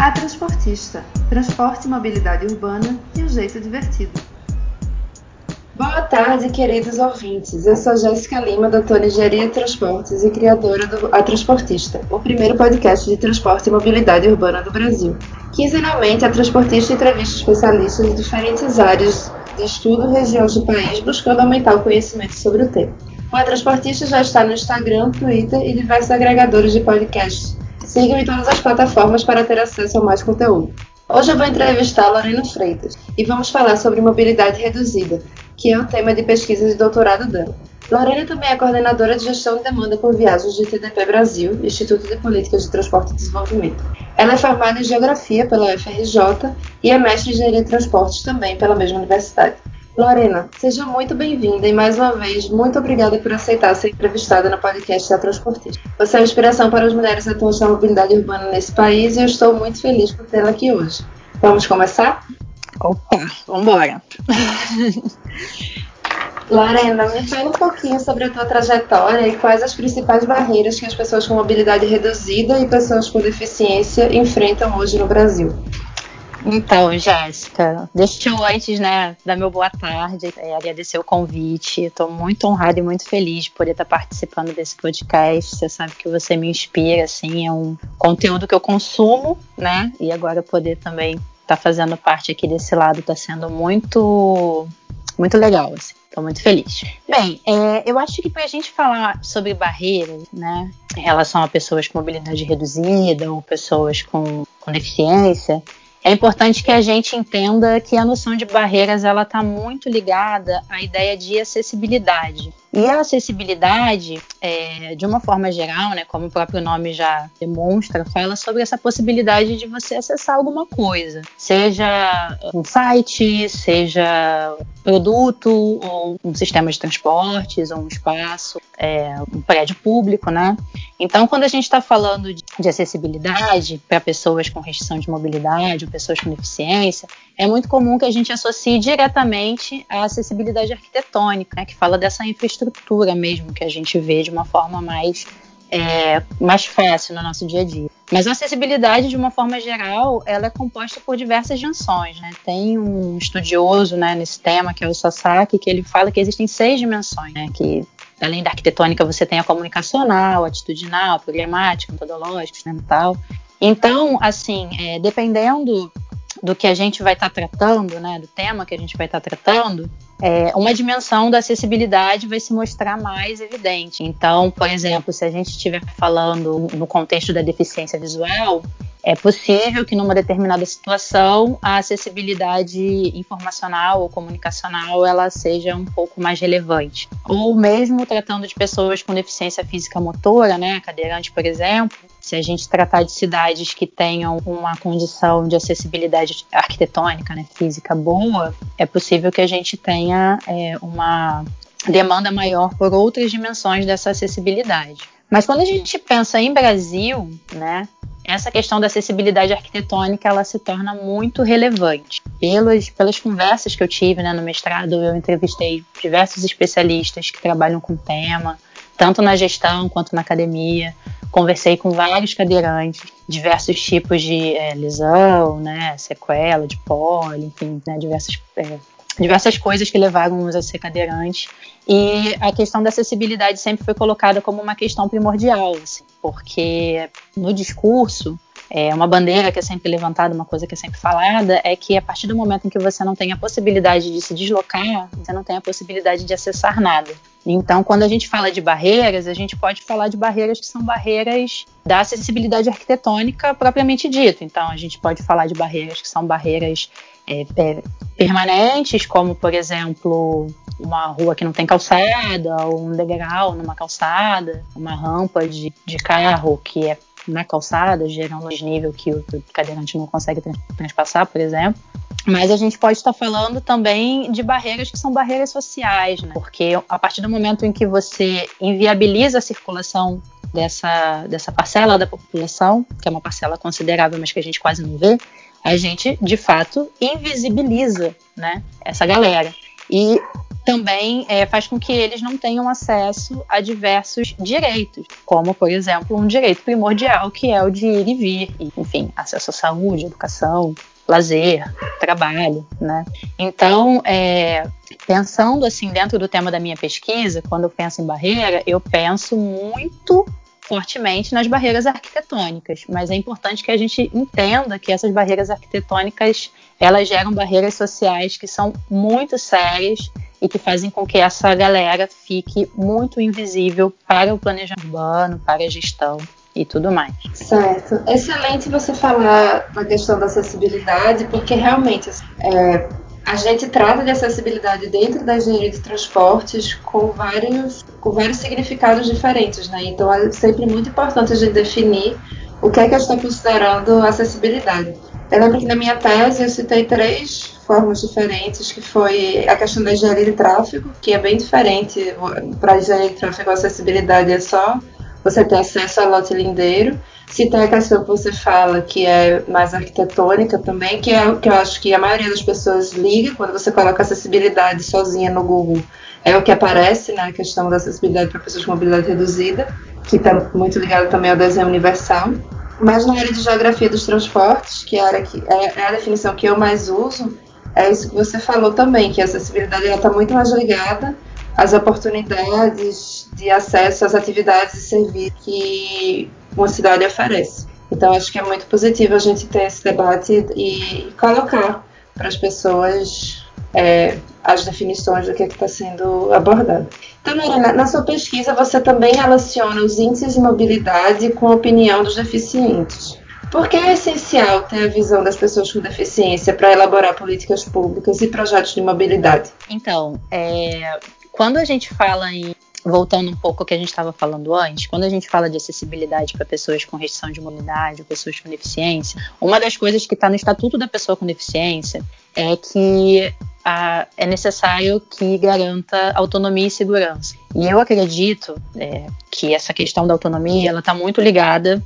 A Transportista, transporte e mobilidade urbana de um jeito divertido. Boa tarde, queridos ouvintes. Eu sou Jéssica Lima, doutora em Engenharia de Transportes e criadora do A Transportista, o primeiro podcast de transporte e mobilidade urbana do Brasil. Quinzenalmente, a Transportista entrevista especialistas de diferentes áreas de estudo e regiões do país, buscando aumentar o conhecimento sobre o tema. O A Transportista já está no Instagram, Twitter e diversos agregadores de podcasts Sigam em todas as plataformas para ter acesso a mais conteúdo. Hoje eu vou entrevistar Lorena Freitas e vamos falar sobre mobilidade reduzida, que é o tema de pesquisa de doutorado dela. Lorena também é coordenadora de gestão de demanda por viagens de TDP Brasil, Instituto de Políticas de Transporte e Desenvolvimento. Ela é formada em Geografia pela UFRJ e é mestre em Engenharia de Transportes também pela mesma universidade. Lorena, seja muito bem-vinda e mais uma vez, muito obrigada por aceitar ser entrevistada no podcast da Transportista. Você é uma inspiração para as mulheres atuantes na mobilidade urbana nesse país e eu estou muito feliz por tê-la aqui hoje. Vamos começar? Opa, vambora! Lorena, me fala um pouquinho sobre a tua trajetória e quais as principais barreiras que as pessoas com mobilidade reduzida e pessoas com deficiência enfrentam hoje no Brasil. Então, Jéssica, deixa eu antes, né, dar meu boa tarde, é, agradecer o convite. Estou muito honrada e muito feliz de poder estar participando desse podcast. Você sabe que você me inspira, assim, é um conteúdo que eu consumo, né? E agora poder também estar tá fazendo parte aqui desse lado está sendo muito, muito legal, assim. Estou muito feliz. Bem, é, eu acho que para a gente falar sobre barreiras, né, em relação a pessoas com mobilidade reduzida ou pessoas com, com deficiência, é importante que a gente entenda que a noção de barreiras ela está muito ligada à ideia de acessibilidade. E a acessibilidade, é, de uma forma geral, né, como o próprio nome já demonstra, fala sobre essa possibilidade de você acessar alguma coisa, seja um site, seja produto, ou um sistema de transportes, ou um espaço, é, um prédio público, né? Então, quando a gente está falando de, de acessibilidade para pessoas com restrição de mobilidade ou pessoas com deficiência, é muito comum que a gente associe diretamente à acessibilidade arquitetônica, né, que fala dessa infraestrutura mesmo que a gente vê de uma forma mais é, mais fácil no nosso dia a dia. Mas a acessibilidade, de uma forma geral, ela é composta por diversas dimensões. Né? Tem um estudioso né, nesse tema, que é o Sasaki, que ele fala que existem seis dimensões, né, que além da arquitetônica você tem a comunicacional, atitudinal, programática, metodológica, experimental. Então, assim, é, dependendo do que a gente vai estar tá tratando, né, do tema que a gente vai estar tá tratando, é, uma dimensão da acessibilidade vai se mostrar mais evidente. Então, por exemplo, se a gente estiver falando no contexto da deficiência visual, é possível que numa determinada situação a acessibilidade informacional ou comunicacional ela seja um pouco mais relevante. Ou mesmo tratando de pessoas com deficiência física motora, né, cadeirante, por exemplo, se a gente tratar de cidades que tenham uma condição de acessibilidade arquitetônica, né, física boa, é possível que a gente tenha é, uma demanda maior por outras dimensões dessa acessibilidade. Mas quando a gente pensa em Brasil, né, essa questão da acessibilidade arquitetônica ela se torna muito relevante. Pelas, pelas conversas que eu tive né, no mestrado, eu entrevistei diversos especialistas que trabalham com o tema, tanto na gestão quanto na academia. Conversei com vários cadeirantes, diversos tipos de é, lesão, né, sequela de pole, enfim, né, diversas, é, diversas coisas que levaram-nos a ser cadeirantes. E a questão da acessibilidade sempre foi colocada como uma questão primordial, assim, porque no discurso, é, uma bandeira que é sempre levantada, uma coisa que é sempre falada, é que a partir do momento em que você não tem a possibilidade de se deslocar, você não tem a possibilidade de acessar nada. Então, quando a gente fala de barreiras, a gente pode falar de barreiras que são barreiras da acessibilidade arquitetônica propriamente dito. Então, a gente pode falar de barreiras que são barreiras é, é, permanentes, como, por exemplo, uma rua que não tem calçada, ou um degrau numa calçada, uma rampa de, de carro que é na calçada, gerando um desnível que o cadeirante não consegue transpassar, por exemplo. Mas a gente pode estar falando também de barreiras que são barreiras sociais, né? porque a partir do momento em que você inviabiliza a circulação dessa, dessa parcela da população, que é uma parcela considerável, mas que a gente quase não vê, a gente de fato invisibiliza né, essa galera. E também é, faz com que eles não tenham acesso a diversos direitos, como, por exemplo, um direito primordial que é o de ir e vir, enfim, acesso à saúde, educação, lazer, trabalho, né? Então, é, pensando assim dentro do tema da minha pesquisa, quando eu penso em barreira, eu penso muito fortemente nas barreiras arquitetônicas, mas é importante que a gente entenda que essas barreiras arquitetônicas elas geram barreiras sociais que são muito sérias e que fazem com que essa galera fique muito invisível para o planejamento urbano, para a gestão e tudo mais. Certo. Excelente você falar da questão da acessibilidade, porque realmente é, a gente trata de acessibilidade dentro da engenharia de transportes com vários, com vários significados diferentes, né? Então é sempre muito importante a gente definir o que é que eu estou considerando acessibilidade. Eu lembro que na minha tese eu citei três formas diferentes, que foi a questão da engenharia de tráfego, que é bem diferente. Para a engenharia de tráfego, a acessibilidade é só você ter acesso ao lote lindeiro. Tem a questão que você fala, que é mais arquitetônica também, que é o que eu acho que a maioria das pessoas liga quando você coloca acessibilidade sozinha no Google. É o que aparece, né, a questão da acessibilidade para pessoas com mobilidade reduzida, que está muito ligado também ao desenho universal. Mas na área de geografia dos transportes, que é a, área que, é, é a definição que eu mais uso, é isso que você falou também, que a acessibilidade está muito mais ligada às oportunidades de acesso às atividades e serviços que uma cidade oferece. Então, acho que é muito positivo a gente ter esse debate e colocar para as pessoas é, as definições do que é está sendo abordado. Então, Marina, na sua pesquisa você também relaciona os índices de mobilidade com a opinião dos deficientes. Por que é essencial ter a visão das pessoas com deficiência para elaborar políticas públicas e projetos de mobilidade? Então, é, quando a gente fala em voltando um pouco ao que a gente estava falando antes, quando a gente fala de acessibilidade para pessoas com restrição de mobilidade, pessoas com deficiência, uma das coisas que está no Estatuto da Pessoa com Deficiência é que a, é necessário que garanta autonomia e segurança. E eu acredito é, que essa questão da autonomia ela está muito ligada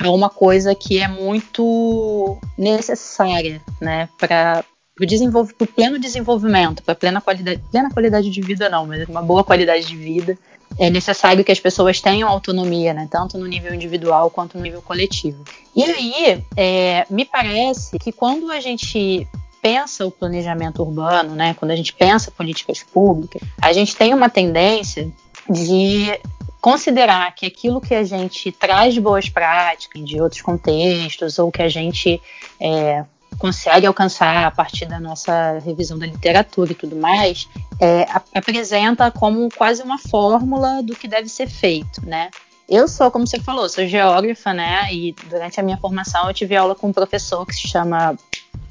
a uma coisa que é muito necessária né, para para o pleno desenvolvimento, para plena qualidade, plena qualidade de vida não, mas uma boa qualidade de vida, é necessário que as pessoas tenham autonomia, né, tanto no nível individual quanto no nível coletivo. E aí, é, me parece que quando a gente pensa o planejamento urbano, né, quando a gente pensa políticas públicas, a gente tem uma tendência de considerar que aquilo que a gente traz de boas práticas de outros contextos ou que a gente é, consegue alcançar a partir da nossa revisão da literatura e tudo mais, é, apresenta como quase uma fórmula do que deve ser feito, né? Eu sou, como você falou, sou geógrafa, né? E durante a minha formação eu tive aula com um professor que se chama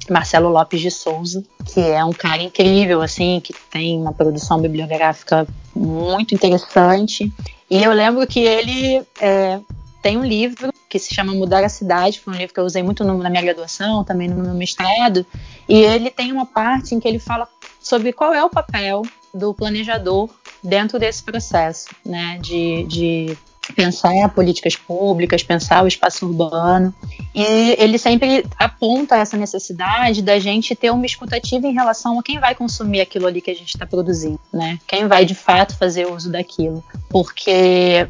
Marcelo Lopes de Souza, que é um cara incrível, assim, que tem uma produção bibliográfica muito interessante. E eu lembro que ele é, tem um livro que se chama Mudar a Cidade, foi um livro que eu usei muito no, na minha graduação, também no meu mestrado, e ele tem uma parte em que ele fala sobre qual é o papel do planejador dentro desse processo, né, de, de pensar políticas públicas, pensar o espaço urbano. E ele sempre aponta essa necessidade da gente ter uma escutativa em relação a quem vai consumir aquilo ali que a gente está produzindo, né? Quem vai de fato fazer uso daquilo. Porque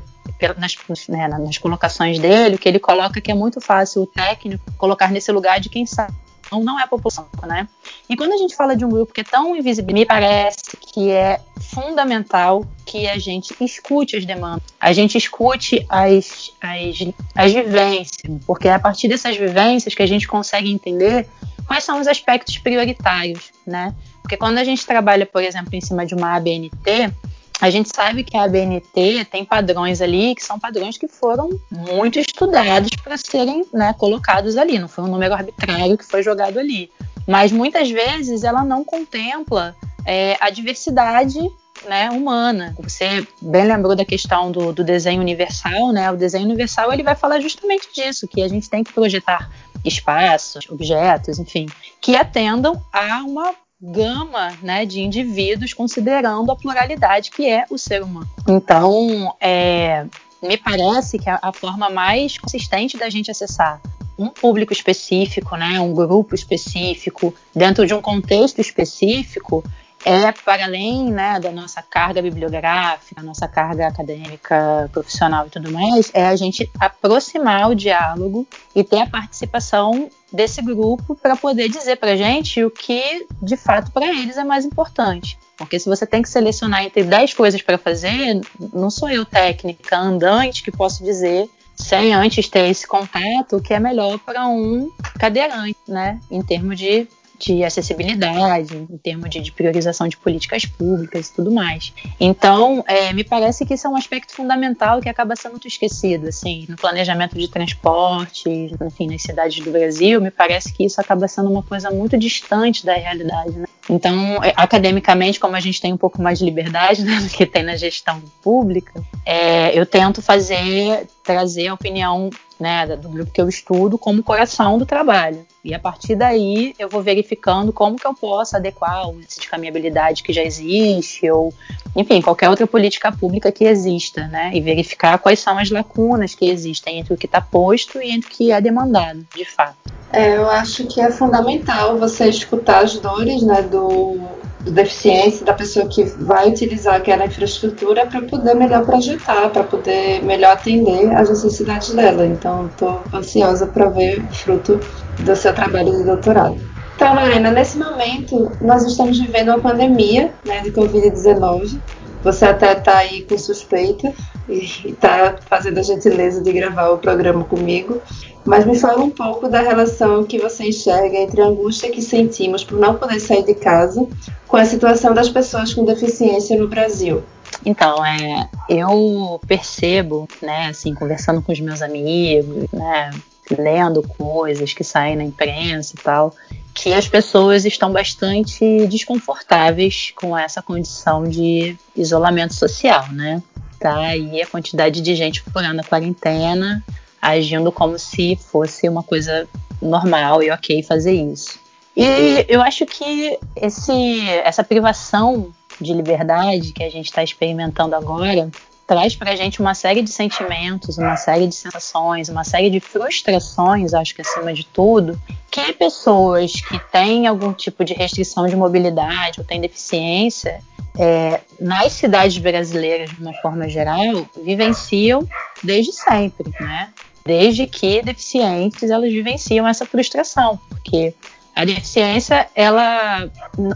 nas, né, nas colocações dele, que ele coloca que é muito fácil o técnico colocar nesse lugar de quem sabe não, não é a população, né? E quando a gente fala de um grupo que é tão invisível, me parece que é fundamental que a gente escute as demandas, a gente escute as, as, as vivências, porque é a partir dessas vivências que a gente consegue entender quais são os aspectos prioritários, né? Porque quando a gente trabalha, por exemplo, em cima de uma ABNT, a gente sabe que a ABNT tem padrões ali que são padrões que foram muito estudados para serem né, colocados ali, não foi um número arbitrário que foi jogado ali. Mas muitas vezes ela não contempla é, a diversidade né, humana. Você bem lembrou da questão do, do, desenho universal, né? O desenho universal ele vai falar justamente disso, que a gente tem que projetar espaços, objetos, enfim, que atendam a uma gama né, de indivíduos, considerando a pluralidade que é o ser humano. Então, é, me parece que a, a, forma mais consistente da gente acessar um público específico, né, um grupo específico, dentro de um contexto específico, é para além né, da nossa carga bibliográfica, nossa carga acadêmica, profissional e tudo mais, é a gente aproximar o diálogo e ter a participação desse grupo para poder dizer para gente o que de fato para eles é mais importante. Porque se você tem que selecionar entre 10 coisas para fazer, não sou eu técnica andante que posso dizer sem antes ter esse contato o que é melhor para um cadeirante, né, em termos de de acessibilidade, em termos de, de, priorização de políticas públicas e tudo mais. Então, é, me parece que isso é um aspecto fundamental que acaba sendo muito esquecido, assim, no planejamento de transporte, enfim, nas cidades do Brasil, me parece que isso acaba sendo uma coisa muito distante da realidade, né? Então, é, academicamente, como a gente tem um pouco mais de liberdade né, do que tem na gestão pública, é, eu tento fazer, trazer a opinião né, do grupo que eu estudo como coração do trabalho. E a partir daí eu vou verificando como que eu posso adequar o índice de caminhabilidade que já existe, ou, enfim, qualquer outra política pública que exista, né? E verificar quais são as lacunas que existem entre o que está posto e entre o que é demandado, de fato. É, eu acho que é fundamental você escutar as dores né, do, do deficiente, da pessoa que vai utilizar aquela infraestrutura para poder melhor projetar, para poder melhor atender às necessidades dela. Então, estou ansiosa para ver o fruto do seu trabalho de doutorado. Então, Lorena, nesse momento nós estamos vivendo uma pandemia né, de Covid-19. Você até está aí com suspeita e está fazendo a gentileza de gravar o programa comigo. Mas me fala um pouco da relação que você enxerga entre a angústia que sentimos por não poder sair de casa com a situação das pessoas com deficiência no Brasil. Então, é, eu percebo, né, assim, conversando com os meus amigos, né, lendo coisas que saem na imprensa e tal, que as pessoas estão bastante desconfortáveis com essa condição de isolamento social, né? Tá aí a quantidade de gente furando a quarentena, agindo como se fosse uma coisa normal e ok fazer isso. E eu acho que esse, essa privação de liberdade que a gente está experimentando agora traz para a gente uma série de sentimentos, uma série de sensações, uma série de frustrações, acho que acima de tudo, que pessoas que têm algum tipo de restrição de mobilidade ou têm deficiência, é, nas cidades brasileiras, de uma forma geral, vivenciam desde sempre, né? Desde que deficientes elas vivenciam essa frustração, porque a deficiência, ela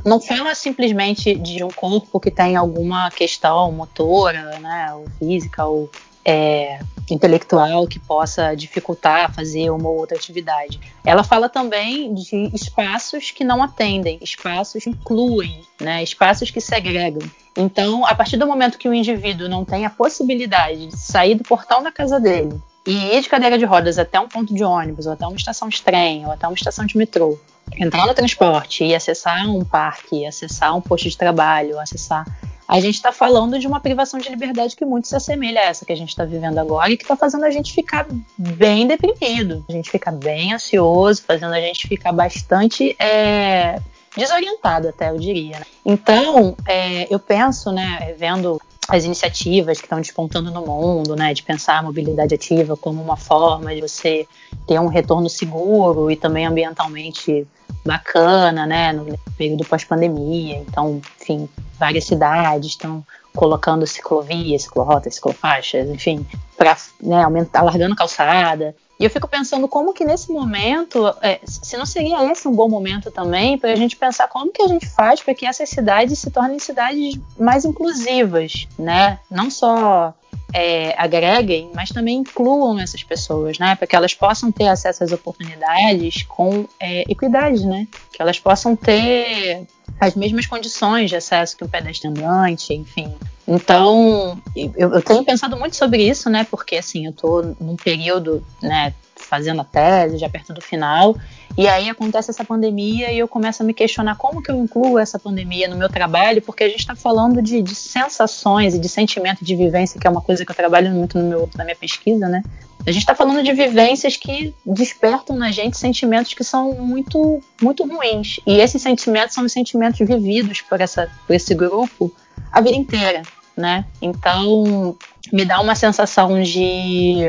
não fala simplesmente de um corpo que tem alguma questão motora, né, ou física, ou é, intelectual que possa dificultar fazer uma ou outra atividade. Ela fala também de espaços que não atendem, espaços que incluem, né, espaços que segregam. Então, a partir do momento que o indivíduo não tem a possibilidade de sair do portão da casa dele e ir de cadeira de rodas até um ponto de ônibus, ou até uma estação de trem, ou até uma estação de metrô, entrar no transporte e acessar um parque, acessar um posto de trabalho, acessar. A gente está falando de uma privação de liberdade que muito se assemelha a essa que a gente está vivendo agora e que está fazendo a gente ficar bem deprimido, a gente fica bem ansioso, fazendo a gente ficar bastante é, desorientado, até eu diria. Então, é, eu penso, né, vendo as iniciativas que estão despontando no mundo, né, de pensar a mobilidade ativa como uma forma de você ter um retorno seguro e também ambientalmente bacana, né, no período pós-pandemia. Então, enfim, várias cidades estão colocando ciclovias, ciclorotas, ciclofaixas, enfim, para né, aumentar, alargando calçada. E eu fico pensando como que nesse momento, é, se não seria esse um bom momento também para a gente pensar como que a gente faz para que essas cidades se tornem cidades mais inclusivas, né? Não só é, agreguem, mas também incluam essas pessoas, né? Para que elas possam ter acesso às oportunidades com é, equidade, né? Que elas possam ter as mesmas condições de acesso que o pedestre andante, enfim. Então, eu, eu, tenho pensado muito sobre isso, né? Porque assim, eu estou num período, né, fazendo a tese, já perto do final, e aí acontece essa pandemia e eu começo a me questionar como que eu incluo essa pandemia no meu trabalho, porque a gente está falando de, de, sensações e de sentimento de vivência, que é uma coisa que eu trabalho muito no meu, na minha pesquisa, né? A gente está falando de vivências que despertam na gente sentimentos que são muito, muito ruins. E esses sentimentos são os sentimentos vividos por, essa, por esse grupo a vida inteira, né? Então, me dá uma sensação de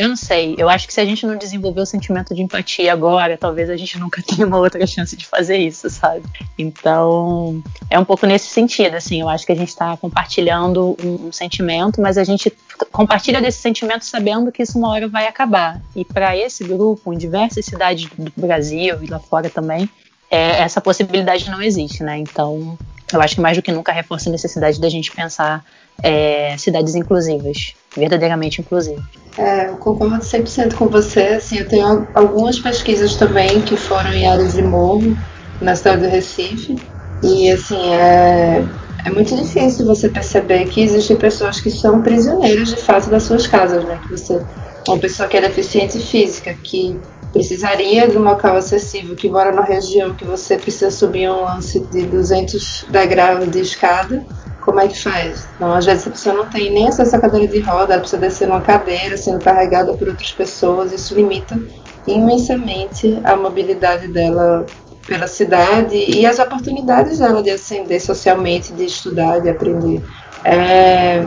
eu não sei. Eu acho que se a gente não desenvolver o sentimento de empatia agora, talvez a gente nunca tenha uma outra chance de fazer isso, sabe? Então, é um pouco nesse sentido, assim. Eu acho que a gente está compartilhando um, um, sentimento, mas a gente compartilha desse sentimento sabendo que isso uma hora vai acabar. E para esse grupo, em diversas cidades do Brasil e lá fora também, é, essa possibilidade não existe, né? Então, eu acho que mais do que nunca reforça a necessidade da gente pensar é, cidades inclusivas, verdadeiramente inclusivas. É, eu concordo 100% com você. Assim, eu tenho algumas pesquisas também que foram em áreas de morro, na cidade do Recife. E, assim, é, é muito difícil você perceber que existem pessoas que são prisioneiras, de fato, das suas casas, né? Que você, uma pessoa que é deficiente física, que precisaria de um local acessível, que mora numa região que você precisa subir um lance de 200 degraus de escada, como é que faz? Então, às vezes a pessoa não tem nem acesso à cadeira de roda, ela precisa descer numa cadeira, sendo carregada por outras pessoas, isso limita imensamente a mobilidade dela pela cidade e as oportunidades dela de ascender socialmente, de estudar, de aprender. É,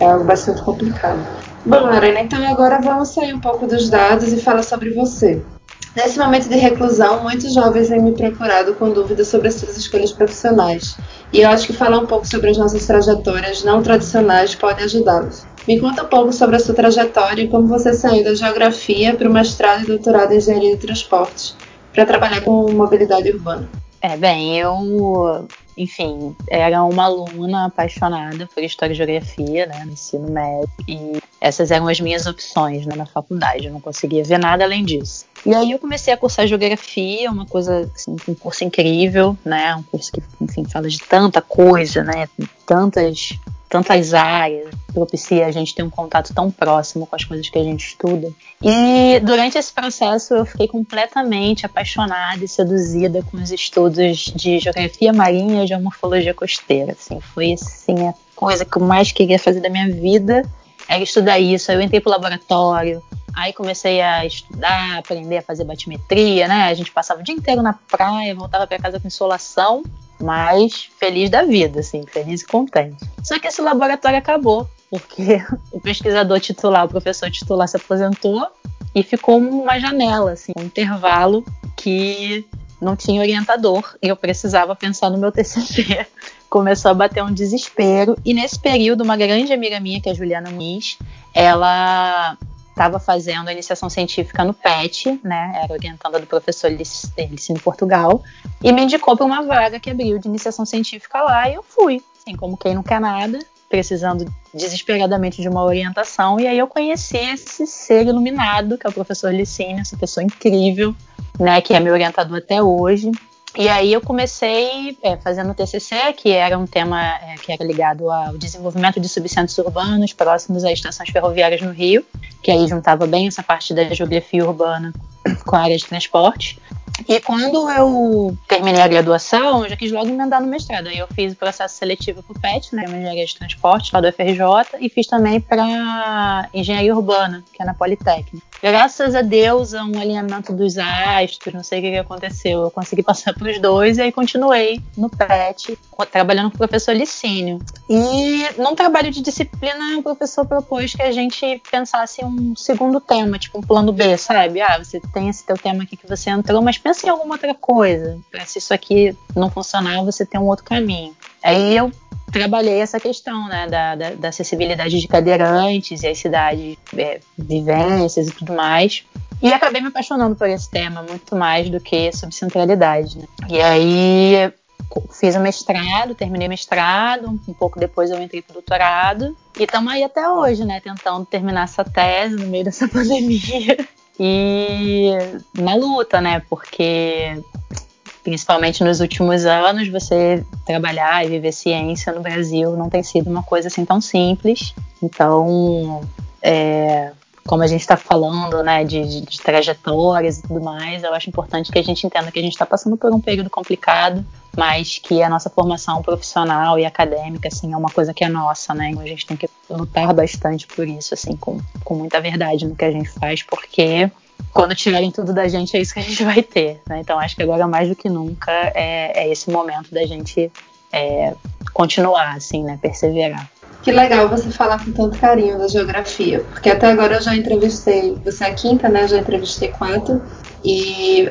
é algo bastante complicado. Bom, Lorena, então agora vamos sair um pouco dos dados e falar sobre você. Nesse momento de reclusão, muitos jovens vêm me procurado com dúvidas sobre as suas escolhas profissionais. E eu acho que falar um pouco sobre as nossas trajetórias não tradicionais pode ajudá-los. Me conta um pouco sobre a sua trajetória e como você saiu da geografia para o mestrado e doutorado em engenharia de transportes para trabalhar com mobilidade urbana. É, bem, eu, enfim, era uma aluna apaixonada por História e Geografia, né, no ensino médio, e essas eram as minhas opções né, na faculdade, eu não conseguia ver nada além disso. E aí eu comecei a cursar geografia, uma coisa, assim, um curso incrível, né? Um curso que, enfim, fala de tanta coisa, né? Tantas, tantas áreas, propicia a gente ter um contato tão próximo com as coisas que a gente estuda. E durante esse processo eu fiquei completamente apaixonada e seduzida com os estudos de geografia marinha e geomorfologia costeira. Assim, foi assim a coisa que eu mais queria fazer da minha vida era estudar isso. Aí eu entrei pro laboratório, Aí comecei a estudar, aprender a fazer batimetria, né? A gente passava o dia inteiro na praia, voltava para casa com insolação, mas feliz da vida, assim, feliz e contente. Só que esse laboratório acabou, porque o pesquisador titular, o professor titular se aposentou e ficou uma janela, assim, um intervalo que não tinha orientador e eu precisava pensar no meu TCC. Começou a bater um desespero e nesse período uma grande amiga minha, que é a Juliana Muniz, ela estava fazendo a iniciação científica no PET, né? Era orientada do professor Licínio Portugal, e me indicou para uma vaga que abriu de iniciação científica lá e eu fui. Assim, como quem não quer nada, precisando desesperadamente de uma orientação, e aí eu conheci esse ser iluminado, que é o professor Licínio, essa pessoa incrível, né? Que é meu orientador até hoje. E aí eu comecei é, fazendo o TCC, que era um tema é, que era ligado ao desenvolvimento de subcentros urbanos próximos às estações ferroviárias no Rio, que aí juntava bem essa parte da geografia urbana com a área de transporte. E quando eu terminei a graduação, eu já quis logo emendar no mestrado. Aí eu fiz o processo seletivo para o PET, né, engenharia de transporte, lá do FRJ, e fiz também para engenharia urbana, que é na Politécnica. Graças a Deus, a um alinhamento dos astros, não sei o que, que aconteceu, eu consegui passar para os dois e aí continuei no PET, trabalhando com o professor Licínio. E num trabalho de disciplina, o professor propôs que a gente pensasse um segundo tema, tipo um plano B, sabe? Ah, você tem esse teu tema aqui que você entrou, mas pensa em alguma outra coisa. Se isso aqui não funcionar, você tem um outro caminho. Aí eu trabalhei essa questão né, da, da, da acessibilidade de cadeirantes e as cidades, é, vivências e tudo mais. E acabei me apaixonando por esse tema muito mais do que sobre centralidade. Né? E aí fiz o mestrado, terminei o mestrado, um pouco depois eu entrei para o doutorado. E estamos aí até hoje, né? Tentando terminar essa tese no meio dessa pandemia. E na luta, né? Porque principalmente nos últimos anos, você trabalhar e viver ciência no Brasil não tem sido uma coisa assim tão simples. Então, é, como a gente está falando, né, de, de, de, trajetórias e tudo mais, eu acho importante que a gente entenda que a gente está passando por um período complicado, mas que a nossa formação profissional e acadêmica, assim, é uma coisa que é nossa, né? A gente tem que lutar bastante por isso, assim, com, com muita verdade no que a gente faz, porque quando tirarem tudo da gente, é isso que a gente vai ter. Né? Então, acho que agora, mais do que nunca, é, é esse momento da gente é, continuar, assim, né? Perseverar. Que legal você falar com tanto carinho da geografia, porque até agora eu já entrevistei, você é a quinta, né? Eu já entrevistei quatro, e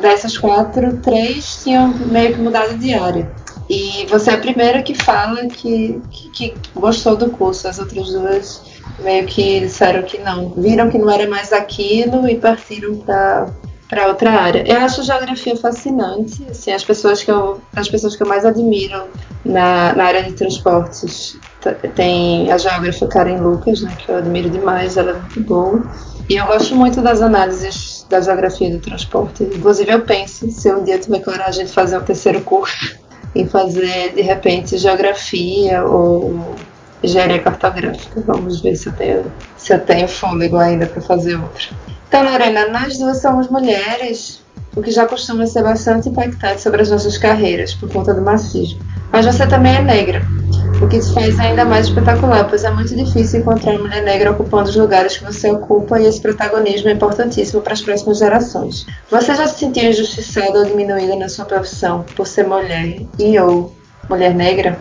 dessas quatro, três tinham meio que mudado de área. E você é a primeira que fala que, que, que gostou do curso, as outras duas meio que disseram que não, viram que não era mais aquilo e partiram para para outra área. Eu acho geografia fascinante, assim, as pessoas que eu, as pessoas que eu mais admiro na, na área de transportes tem a geógrafa Karen Lucas, né, que eu admiro demais, ela é muito boa. E eu gosto muito das análises da geografia do transporte. Inclusive eu penso, se um dia tiver coragem de fazer um terceiro curso, em fazer de repente geografia ou engenharia cartográfica. Vamos ver se eu tenho, se eu tenho fôlego ainda para fazer outro. Então, Lorena, nós duas somos mulheres, o que já costuma ser bastante impactante sobre as nossas carreiras por conta do machismo. Mas você também é negra, o que te faz ainda mais espetacular, pois é muito difícil encontrar mulher negra ocupando os lugares que você ocupa e esse protagonismo é importantíssimo para as próximas gerações. Você já se sentiu injustiçada ou diminuída na sua profissão por ser mulher e ou mulher negra?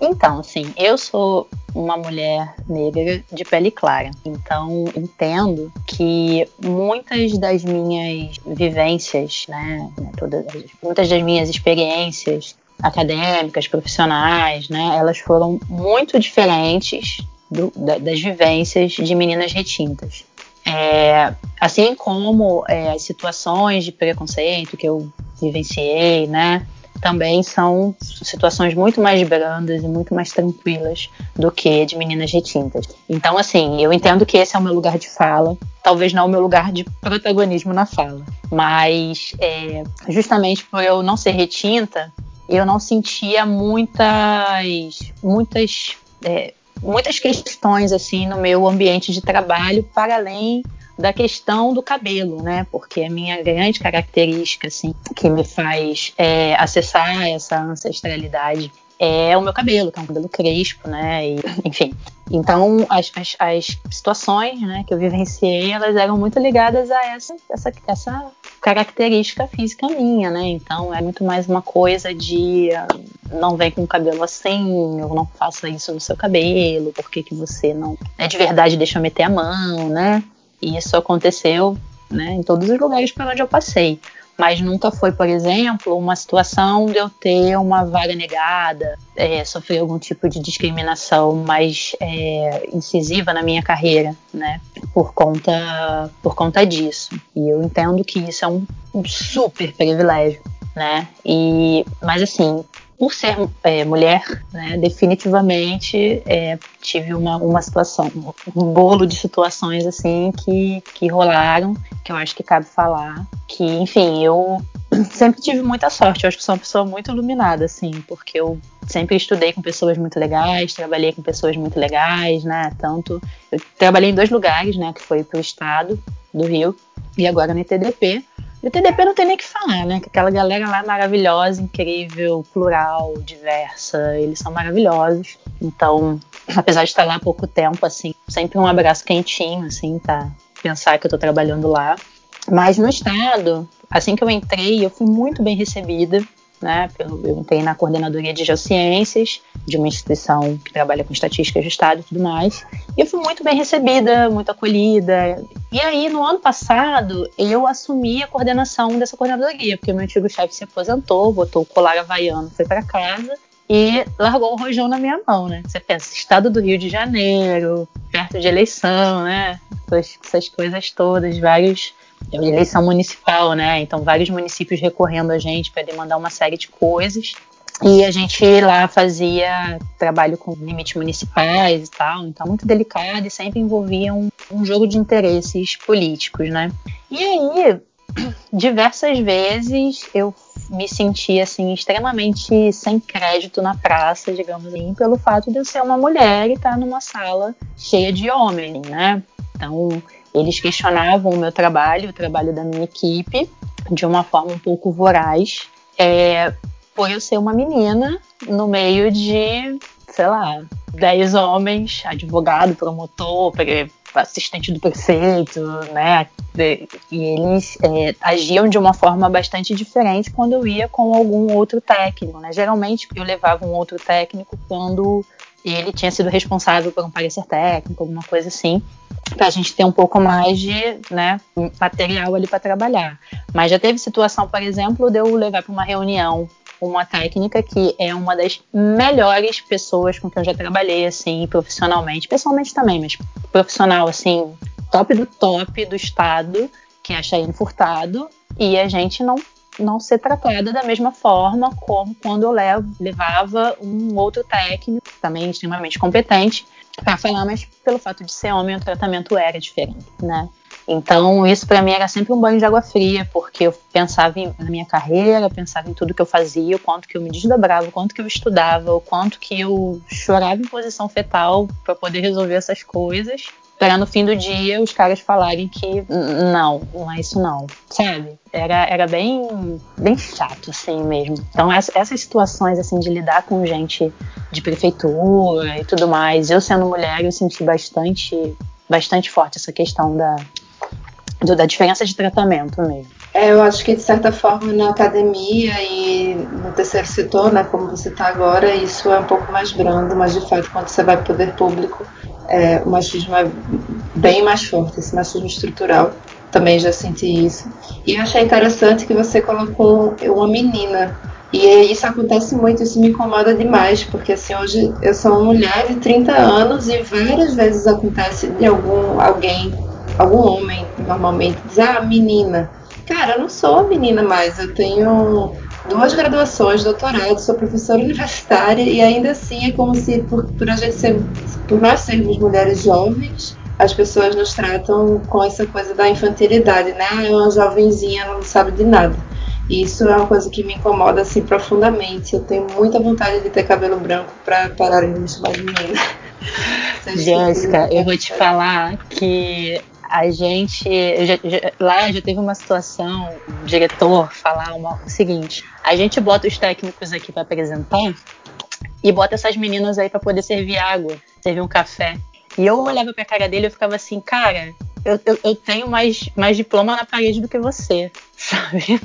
Então, sim, eu sou uma mulher negra de pele clara. Então, entendo que muitas das minhas vivências, né, né todas, muitas das minhas experiências acadêmicas, profissionais, né, elas foram muito diferentes do, da, das vivências de meninas retintas. É, assim como é, as situações de preconceito que eu vivenciei, né, também são situações muito mais brandas e muito mais tranquilas do que de meninas retintas. Então, assim, eu entendo que esse é o meu lugar de fala, talvez não o meu lugar de protagonismo na fala, mas é, justamente por eu não ser retinta, eu não sentia muitas, muitas, é, muitas questões assim no meu ambiente de trabalho para além da questão do cabelo, né? Porque a minha grande característica, assim, que me faz é, acessar essa ancestralidade é o meu cabelo, que é um cabelo crespo, né? E, enfim. Então, as, as, as, situações né, que eu vivenciei, elas eram muito ligadas a essa, essa, essa característica física minha, né? Então, é muito mais uma coisa de ah, não vem com o cabelo assim, eu não faça isso no seu cabelo, por que, que você não é de verdade deixa eu meter a mão, né? E isso aconteceu né, em todos os lugares por onde eu passei. Mas nunca foi, por exemplo, uma situação de eu ter uma vaga negada, é, sofrer algum tipo de discriminação mais é, incisiva na minha carreira, né? Por conta, por conta disso. E eu entendo que isso é um, um super privilégio, né? E, mas assim, por ser é, mulher, né, definitivamente é, tive uma, uma situação, um bolo de situações assim que, que rolaram, que eu acho que cabe falar, que, enfim, eu sempre tive muita sorte, eu acho que sou uma pessoa muito iluminada, assim, porque eu sempre estudei com pessoas muito legais, trabalhei com pessoas muito legais, né, tanto, eu trabalhei em dois lugares, né, que foi pro estado do Rio e agora no ITDP, e o TDP não tem nem o que falar, né? Que aquela galera lá é maravilhosa, incrível, plural, diversa, eles são maravilhosos. Então, apesar de estar lá há pouco tempo, assim, sempre um abraço quentinho, assim, tá? Pensar que eu tô trabalhando lá. Mas no estado, assim que eu entrei, eu fui muito bem recebida né? Eu entrei na coordenadoria de geociências de uma instituição que trabalha com estatísticas de estado e tudo mais. E eu fui muito bem recebida, muito acolhida. E aí, no ano passado, eu assumi a coordenação dessa coordenadoria, porque meu antigo chefe se aposentou, botou o colar havaiano, foi para casa e largou o rojão na minha mão, né? Você pensa, estado do Rio de Janeiro, perto de eleição, né? Essas, essas coisas todas, vários eleição municipal, né? Então, vários municípios recorrendo a gente para demandar uma série de coisas. E a gente lá fazia trabalho com limites municipais e tal, então muito delicado e sempre envolvia um, um jogo de interesses políticos, né? E aí, diversas vezes eu me senti assim extremamente sem crédito na praça, digamos assim, pelo fato de eu ser uma mulher e estar numa sala cheia de homens, né? Então, eles questionavam o meu trabalho, o trabalho da minha equipe, de uma forma um pouco voraz, é, por eu ser uma menina no meio de, sei lá, 10 homens, advogado, promotor, assistente do prefeito, né? E eles é, agiam de uma forma bastante diferente quando eu ia com algum outro técnico, né? Geralmente eu levava um outro técnico quando e ele tinha sido responsável por um parecer técnico, alguma coisa assim, para a gente ter um pouco mais de né, material ali para trabalhar. Mas já teve situação, por exemplo, de eu levar para uma reunião uma técnica que é uma das melhores pessoas com quem eu já trabalhei, assim, profissionalmente, pessoalmente também, mas profissional, assim, top do top do estado, que é a Cheyenne Furtado, e a gente não não ser tratada da mesma forma como quando eu levo, levava um outro técnico, também extremamente competente, para falar, mas pelo fato de ser homem, o tratamento era diferente, né? Então, isso para mim era sempre um banho de água fria, porque eu pensava em, na minha carreira, pensava em tudo que eu fazia, o quanto que eu me desdobrava, o quanto que eu estudava, o quanto que eu chorava em posição fetal para poder resolver essas coisas, para no fim do dia os caras falarem que não, não é isso não, sabe? Era, era bem, bem chato assim mesmo. Então essa, essas situações assim de lidar com gente de prefeitura e tudo mais, eu sendo mulher eu senti bastante, bastante forte essa questão da do, da diferença de tratamento mesmo. É, eu acho que de certa forma na academia e no terceiro setor, né, como você está agora, isso é um pouco mais brando, mas de fato quando você vai para o poder público, é, o machismo é bem mais forte, esse machismo estrutural. Também já senti isso. E eu achei interessante que você colocou uma menina. E isso acontece muito, isso me incomoda demais, porque assim, hoje eu sou uma mulher de 30 anos e várias vezes acontece de algum alguém algum homem normalmente diz, ah, menina. Cara, eu não sou menina mais, eu tenho duas graduações, doutorado, sou professora universitária e ainda assim é como se por, por a gente ser, por nós sermos mulheres jovens, as pessoas nos tratam com essa coisa da infantilidade, né? Ah, é uma jovenzinha, não sabe de nada. E isso é uma coisa que me incomoda assim profundamente. Eu tenho muita vontade de ter cabelo branco para parar de me chamar de menina. Jéssica, eu vou te falar que a gente já, já, lá já teve uma situação, o diretor falar uma, o seguinte: a gente bota os técnicos aqui para apresentar e bota essas meninas aí para poder servir água, servir um café. E eu olhava pra cara dele e eu ficava assim, cara, eu, eu, eu, tenho mais, mais diploma na parede do que você, sabe?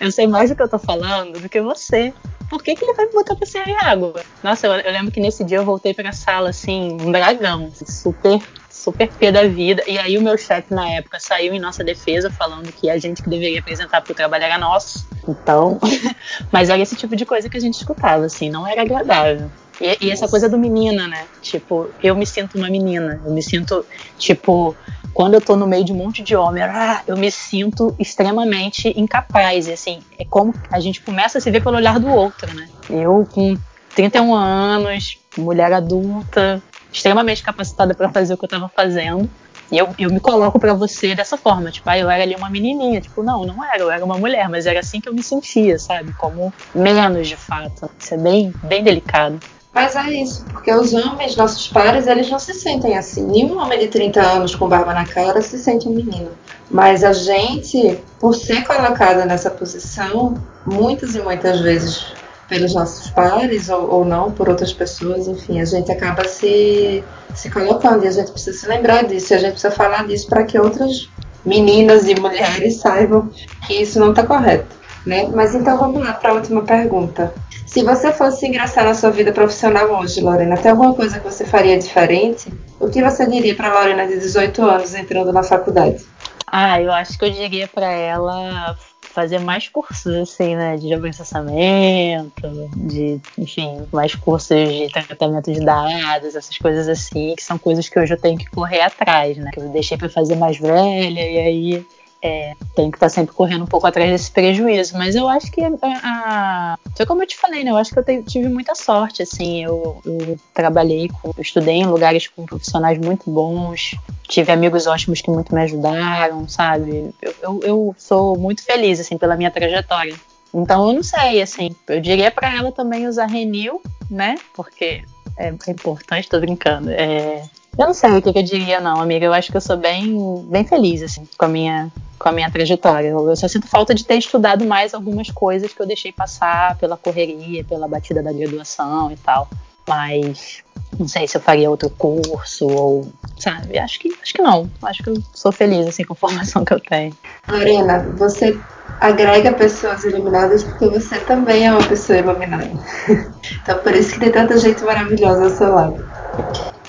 Eu sei mais do que eu tô falando do que você. Por que, que ele vai me botar pra servir água? Nossa, eu, eu lembro que nesse dia eu voltei pra sala, assim, um dragão, super super pé da vida. E aí o meu chefe na época saiu em nossa defesa falando que a gente que deveria apresentar para o trabalho era nosso. Então, mas era esse tipo de coisa que a gente escutava, assim, não era agradável. E, e, essa coisa do menina, né? Tipo, eu me sinto uma menina. Eu me sinto, tipo, quando eu tô no meio de um monte de homem, ah, eu me sinto extremamente incapaz. E assim, é como a gente começa a se ver pelo olhar do outro, né? Eu com 31 anos, mulher adulta, extremamente capacitada para fazer o que eu estava fazendo. E eu, eu me coloco para você dessa forma, tipo, ah, eu era ali uma menininha, tipo, não, não era, eu era uma mulher, mas era assim que eu me sentia, sabe? Como menos de fato. Isso é bem, bem delicado. Mas é isso, porque os homens, nossos pares, eles não se sentem assim. Nenhum homem de 30 anos com barba na cara se sente um menino. Mas a gente, por ser colocada nessa posição, muitas e muitas vezes pelos nossos pares ou, ou, não por outras pessoas, enfim, a gente acaba se, se colocando e a gente precisa se lembrar disso, a gente precisa falar disso para que outras meninas e mulheres saibam que isso não está correto, né? Mas então vamos lá para a última pergunta. Se você fosse ingressar na sua vida profissional hoje, Lorena, tem alguma coisa que você faria diferente? O que você diria para Lorena de 18 anos entrando na faculdade? Ah, eu acho que eu diria para ela fazer mais cursos, assim, né? De processamento, de, enfim, mais cursos de tratamento de dados, essas coisas assim, que são coisas que hoje eu tenho que correr atrás, né? Que eu deixei para fazer mais velha e aí é, tenho que estar tá sempre correndo um pouco atrás desse prejuízo. Mas eu acho que a, a, foi como eu te falei, né? Eu acho que eu te, tive muita sorte, assim. Eu, eu trabalhei, com, eu estudei em lugares com profissionais muito bons, tive amigos ótimos que muito me ajudaram, sabe? Eu, eu, eu sou muito feliz, assim, pela minha trajetória. Então eu não sei, assim, eu diria para ela também usar Renil, né? Porque é, é importante, tô brincando. É, eu não sei o que, que, eu diria, não, amiga. Eu acho que eu sou bem, bem feliz, assim, com a minha, com a minha trajetória. Eu só sinto falta de ter estudado mais algumas coisas que eu deixei passar pela correria, pela batida da graduação e tal. Mas não sei se eu faria outro curso ou, sabe? Acho que, acho que não. Acho que eu sou feliz, assim, com a formação que eu tenho. Lorena, você agrega pessoas iluminadas porque você também é uma pessoa iluminada. então por isso que tem tanta gente maravilhosa ao seu lado.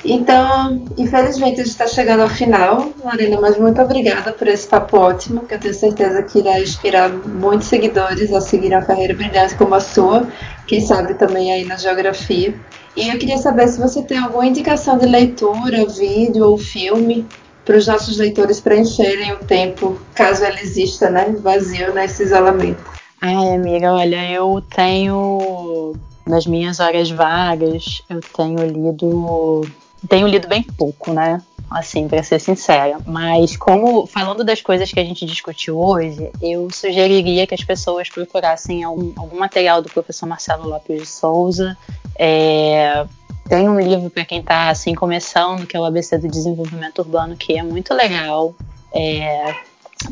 Então, infelizmente a gente está chegando ao final, Marina, mas muito obrigada por esse papo ótimo, que eu tenho certeza que irá inspirar muitos seguidores a seguir uma carreira brilhante como a sua, quem sabe também aí na geografia. E eu queria saber se você tem alguma indicação de leitura, vídeo ou filme para os nossos leitores preencherem o tempo, caso ele exista, né, vazio nesse isolamento. Ai, amiga, olha, eu tenho nas minhas horas vagas, eu tenho lido tenho lido bem pouco, né? Assim, para ser sincera. Mas como falando das coisas que a gente discutiu hoje, eu sugeriria que as pessoas procurassem algum, algum material do professor Marcelo Lopes de Souza. É, tem um livro para quem está assim começando, que é o ABC do Desenvolvimento Urbano, que é muito legal. É,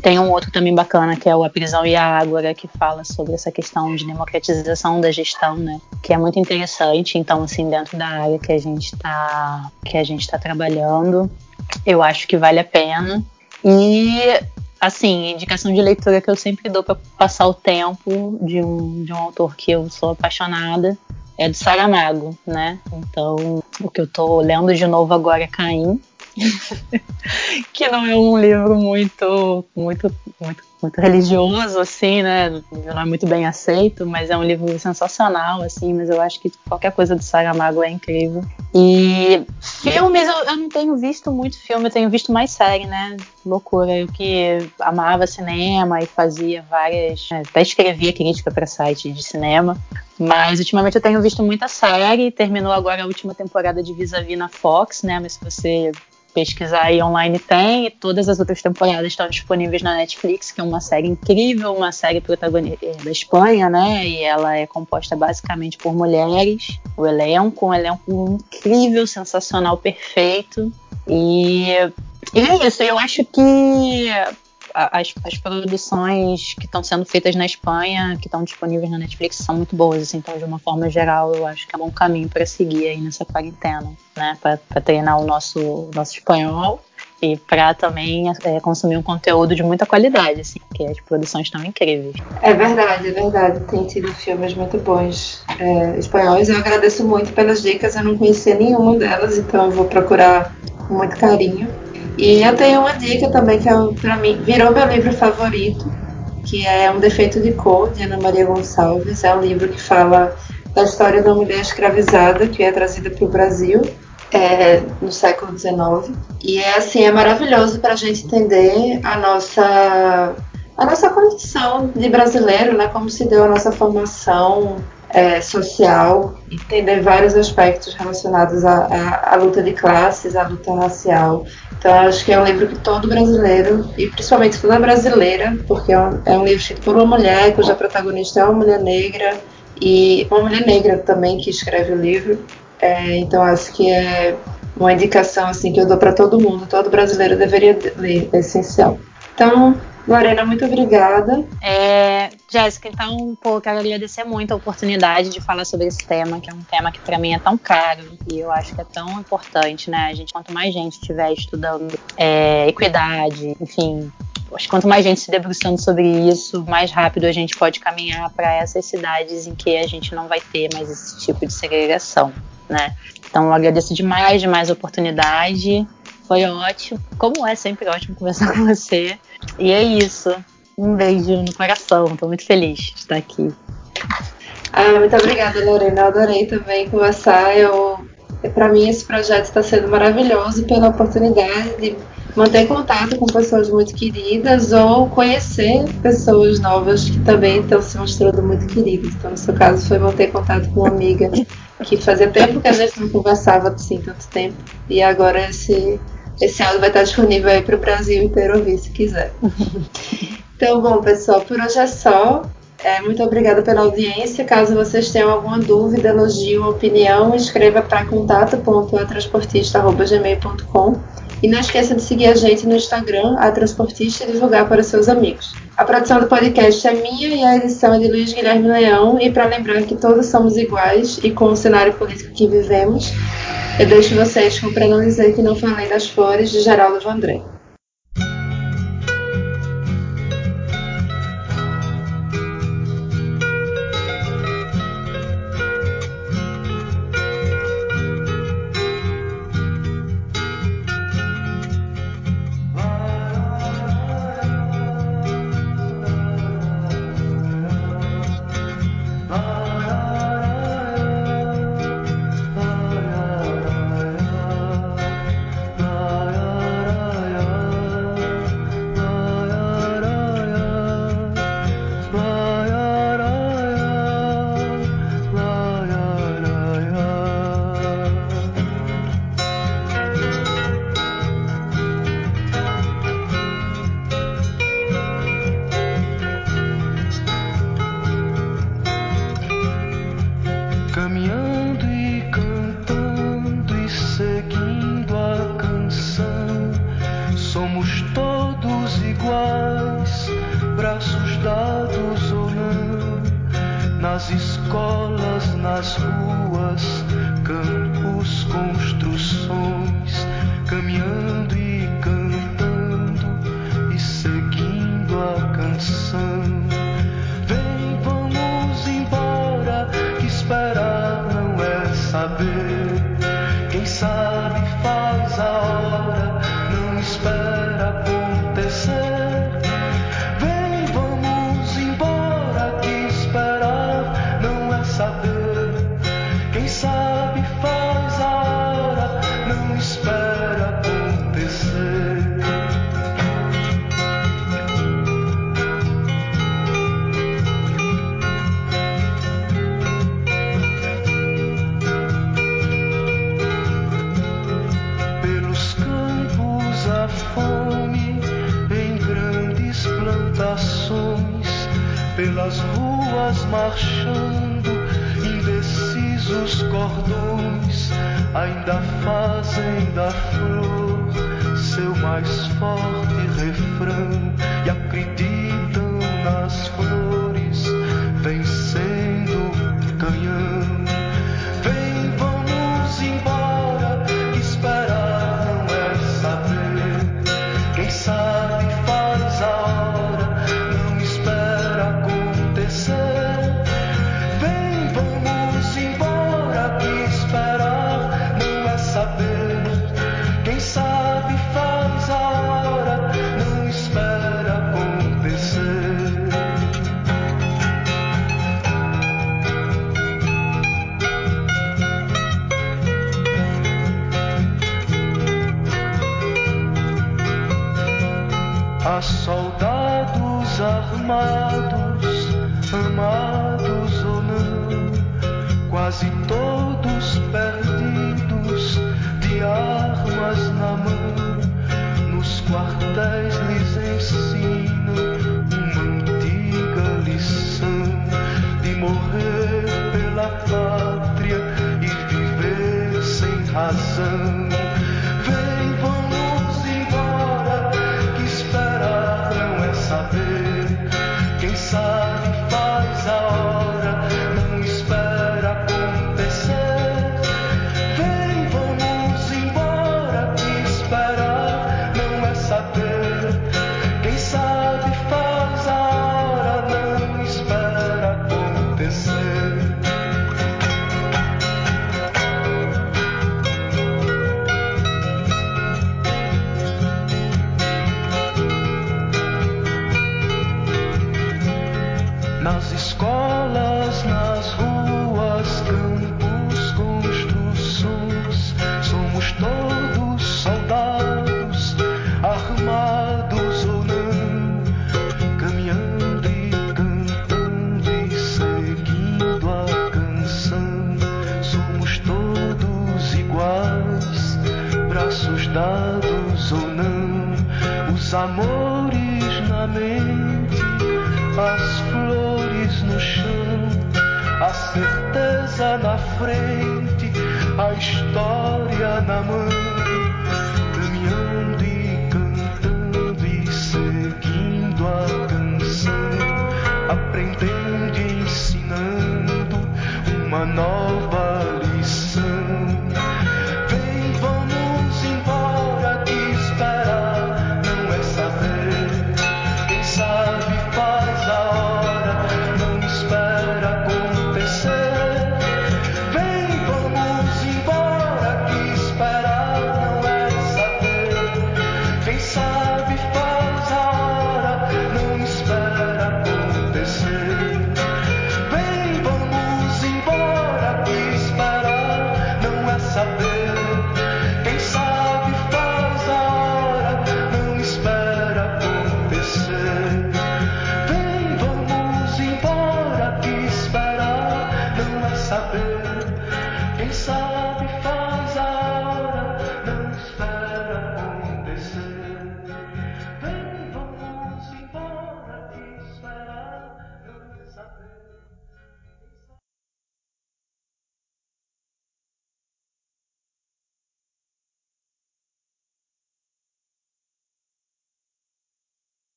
tem um outro também bacana que é o A Prisão e a Ágora, que fala sobre essa questão de democratização da gestão, né? Que é muito interessante. Então, assim, dentro da área que a gente está que a gente está trabalhando, eu acho que vale a pena. E assim, indicação de leitura que eu sempre dou para passar o tempo de um, de um autor que eu sou apaixonada é do Saramago, né? Então, o que eu estou lendo de novo agora é Caim, que não é um livro muito, muito, muito, muito religioso, assim, né? Não é muito bem aceito, mas é um livro sensacional, assim. Mas eu acho que qualquer coisa do Saramago é incrível. E filmes, eu, eu não tenho visto muito filme, eu tenho visto mais série, né? Loucura. Eu que amava cinema e fazia várias. Né, até escrevia crítica para site de cinema. Mas ultimamente eu tenho visto muita série. Terminou agora a última temporada de Vis-a-Vis na Fox, né? Mas se você pesquisar aí online tem, e todas as outras temporadas estão disponíveis na Netflix, que é uma série incrível, uma série protagonista é, da Espanha, né? E ela é composta basicamente por mulheres. O elenco, um elenco incrível, sensacional, perfeito. E, e é isso, eu acho que as, as produções que estão sendo feitas na Espanha, que estão disponíveis na Netflix, são muito boas. Assim, então, de uma forma geral, eu acho que é um bom caminho para seguir aí nessa quarentena, né? Para treinar o nosso, nosso espanhol e para também é, consumir um conteúdo de muita qualidade, assim, porque as produções estão incríveis. É verdade, é verdade. Tem tido filmes muito bons é, espanhóis. Eu agradeço muito pelas dicas, eu não conhecia nenhuma delas, então eu vou procurar com muito carinho. E eu tenho uma dica também que é, para mim virou meu livro favorito, que é Um Defeito de Cor, de Ana Maria Gonçalves. É um livro que fala da história da mulher escravizada que é trazida para o Brasil é, no século XIX. E é assim, é maravilhoso para a gente entender a nossa a nossa condição de brasileiro, né? Como se deu a nossa formação é, social, entender vários aspectos relacionados à, à, à, luta de classes, à luta racial. Então, acho que é um livro que todo brasileiro, e principalmente toda brasileira, porque é um, é um livro escrito por uma mulher, cuja protagonista é uma mulher negra, e uma mulher negra também que escreve o livro. É, então, acho que é uma indicação assim que eu dou para todo mundo, todo brasileiro deveria ler, é essencial. Então, Lorena, muito obrigada. É, Jéssica, então, pô, quero agradecer muito a oportunidade de falar sobre esse tema, que é um tema que para mim é tão caro e eu acho que é tão importante, né? A gente, quanto mais gente estiver estudando é, equidade, enfim, acho que quanto mais gente se debruçando sobre isso, mais rápido a gente pode caminhar para essas cidades em que a gente não vai ter mais esse tipo de segregação, né? Então, eu agradeço demais, demais a oportunidade. Foi ótimo. Como é sempre ótimo conversar com você. E é isso. Um beijo no coração. Estou muito feliz de estar aqui. Ah, muito obrigada, Lorena. Eu adorei também conversar. Eu, para mim, esse projeto está sendo maravilhoso pela oportunidade de manter contato com pessoas muito queridas ou conhecer pessoas novas que também estão se mostrando muito queridas. Então, no seu caso, foi manter contato com uma amiga que fazia tempo que a gente não conversava assim tanto tempo. E agora esse esse áudio vai estar disponível aí para o Brasil inteiro ouvir, se quiser. então, bom, pessoal, por hoje é só. É, muito obrigada pela audiência. Caso vocês tenham alguma dúvida, elogio opinião, escreva para contato.atransportista.gmail.com e não esqueça de seguir a gente no Instagram, a Transportista, e divulgar para seus amigos. A produção do podcast é minha e a edição é de Luiz Guilherme Leão. E para lembrar que todos somos iguais e com o cenário político que vivemos, eu deixo vocês com Pra Não Dizer Que Não Falei das Flores, de Geraldo Vandré. Mais forte refrão e acreditam nas flores